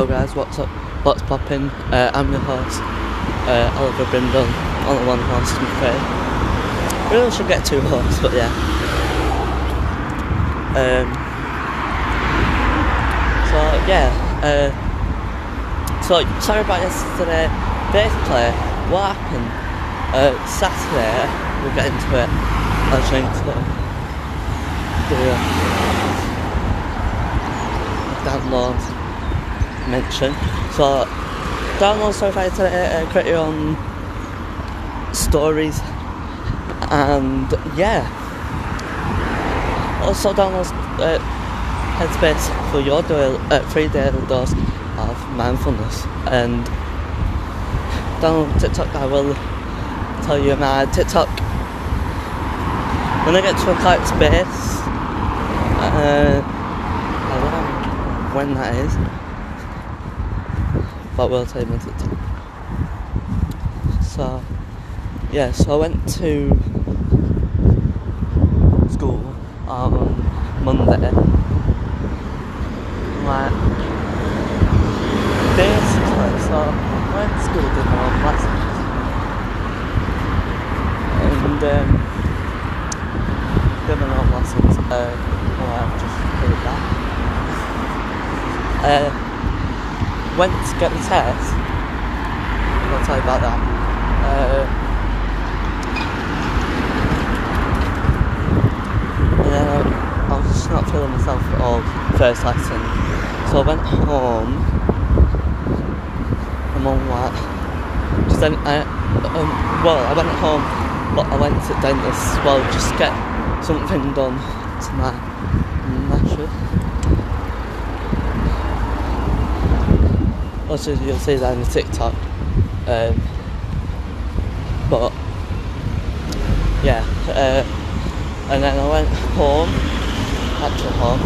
Yo guys, what's up? What's popping? Uh, I'm your host, uh, Oliver Brindle, on the one horse to be fair. Really should get two horses, but yeah. Um, so yeah, uh, so sorry about yesterday. Basically, what happened? Uh, Saturday, we'll get into it. I was trying to mention. So Spotify today, uh, create your own stories, and yeah. Also download uh, Headspace for your daily, uh, daily dose of mindfulness, and download TikTok. I will tell you my TikTok when I get to a quiet space. Uh, I don't know when that is but we'll you my So, yeah, so I went to school on Monday. Like, basically, so I went to school, did my own lessons. And, um, did my own lessons. Uh, well, I've just it back. Uh, went to get the test. I'll tell you about that. Uh, and then I, I was just not feeling myself at all first lesson. So I went home. And mum like, just then I, um, well, I went home, but I went to the dentist as well, just get something done to my measure. Also, you'll see that in the TikTok. Um, but yeah, uh, and then I went home, actual home,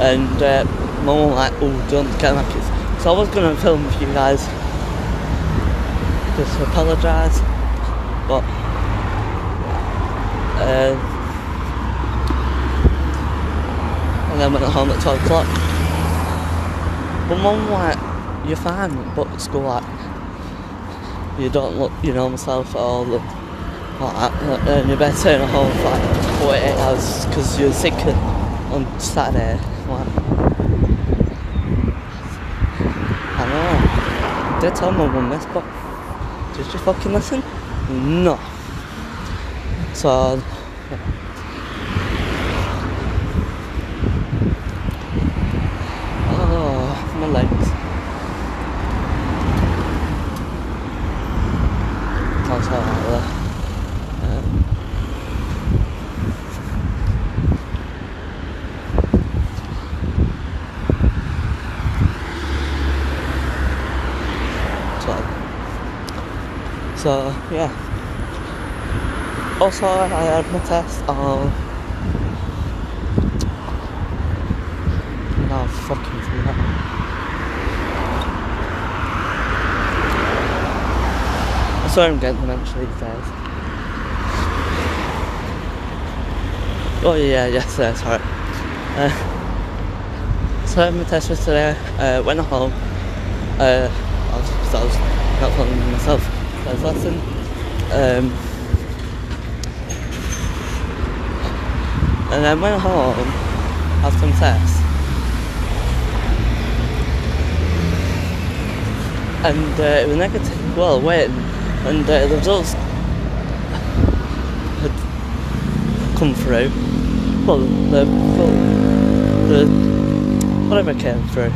and uh, mum was like, "Oh, don't get my kids." So I was gonna film for you guys, just to apologise, but. Uh, and then went home at 12 o'clock. But mum like, you're fine, but at school like, you don't look your normal self at all. Like, and you better at home for like 48 hours because you're sick on Saturday. Like, I know. Did tell my mum this, but did you fucking listen? No. So, oh, my legs. Can't tell out there. Um, so, so yeah. Also, I had my test on. No, fucking forgot. I saw him getting dementia these days. Oh yeah, yes, sir, sorry. Uh, so I had my test was today. Uh, went home. Uh, I was, I was not filming myself. First lesson. Um, and then went home had some tests. And uh, it was negative. Well, waiting, and uh, the results had come through. Well, the the whatever came through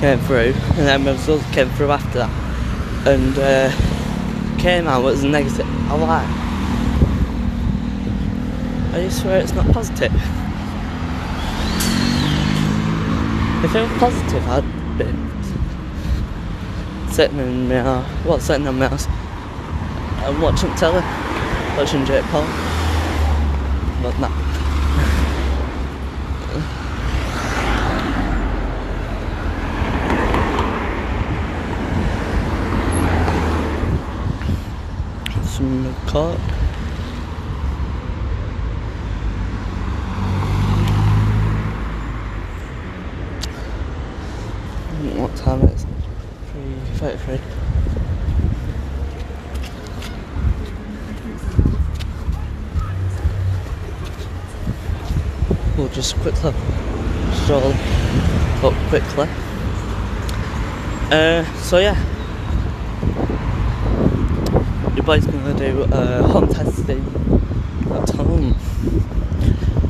came through, and then the results came through after that, and uh, came out as negative. I lied. I you sure it's not positive? If it was positive, I'd be sitting in my house, well, sitting on my house and watching telly, watching Jake Paul. But no. Some what time it is. 3.33. We'll just quickly stroll up quickly. Uh, so yeah, your boy's gonna do uh, home testing at home.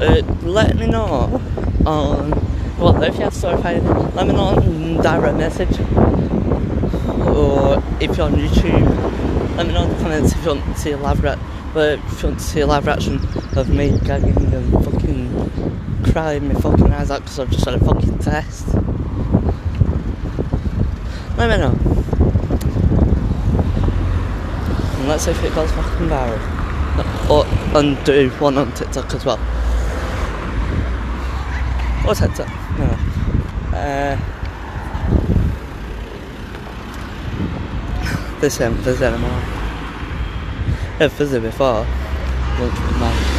Uh, let me know on well if you have certified, let me know on direct message or if you're on YouTube, let me know in the comments if you want to see a live re- but if you want to see a live reaction of me gagging and fucking crying my fucking eyes out because I've just had a fucking test. Let me know. Let's see if it goes fucking viral. Or and do one on TikTok as well. Or TikTok. No. Uh, this ain't fizzy anymore. It was fizzy before. Won't be mad.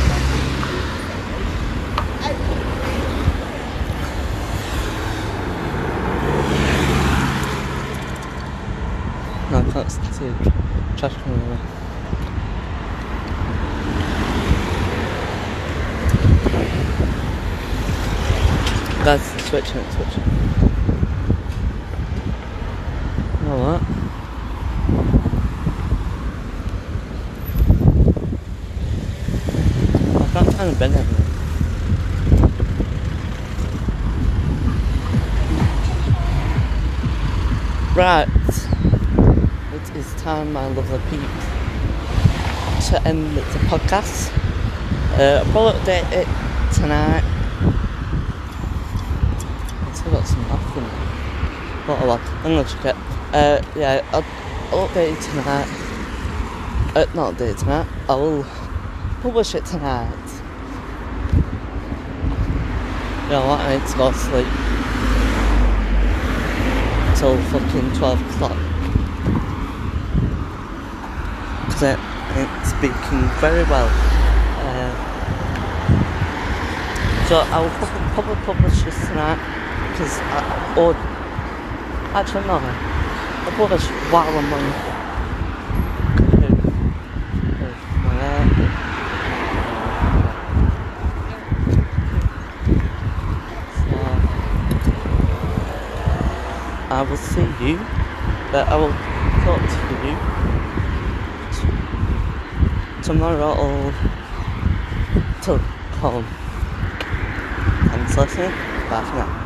Guys, switching it, switching. You what? I can't find a bin anymore. Right. Time, my lovely peeps, to end the podcast. Uh, I'll probably update it tonight. I've still got some math in it. But oh well, I'm gonna check it. Uh, yeah, I'll, I'll update it tonight. Uh, not update it tonight. I will publish it tonight. You know what? I need to go to sleep till fucking 12 o'clock. It ain't speaking very well. Uh, so I will probably, probably publish this tonight. Because I, or, actually no, I'll publish while I'm on I will see you, but I will talk to you tomorrow or till home. Thanks for listening. Bye for now.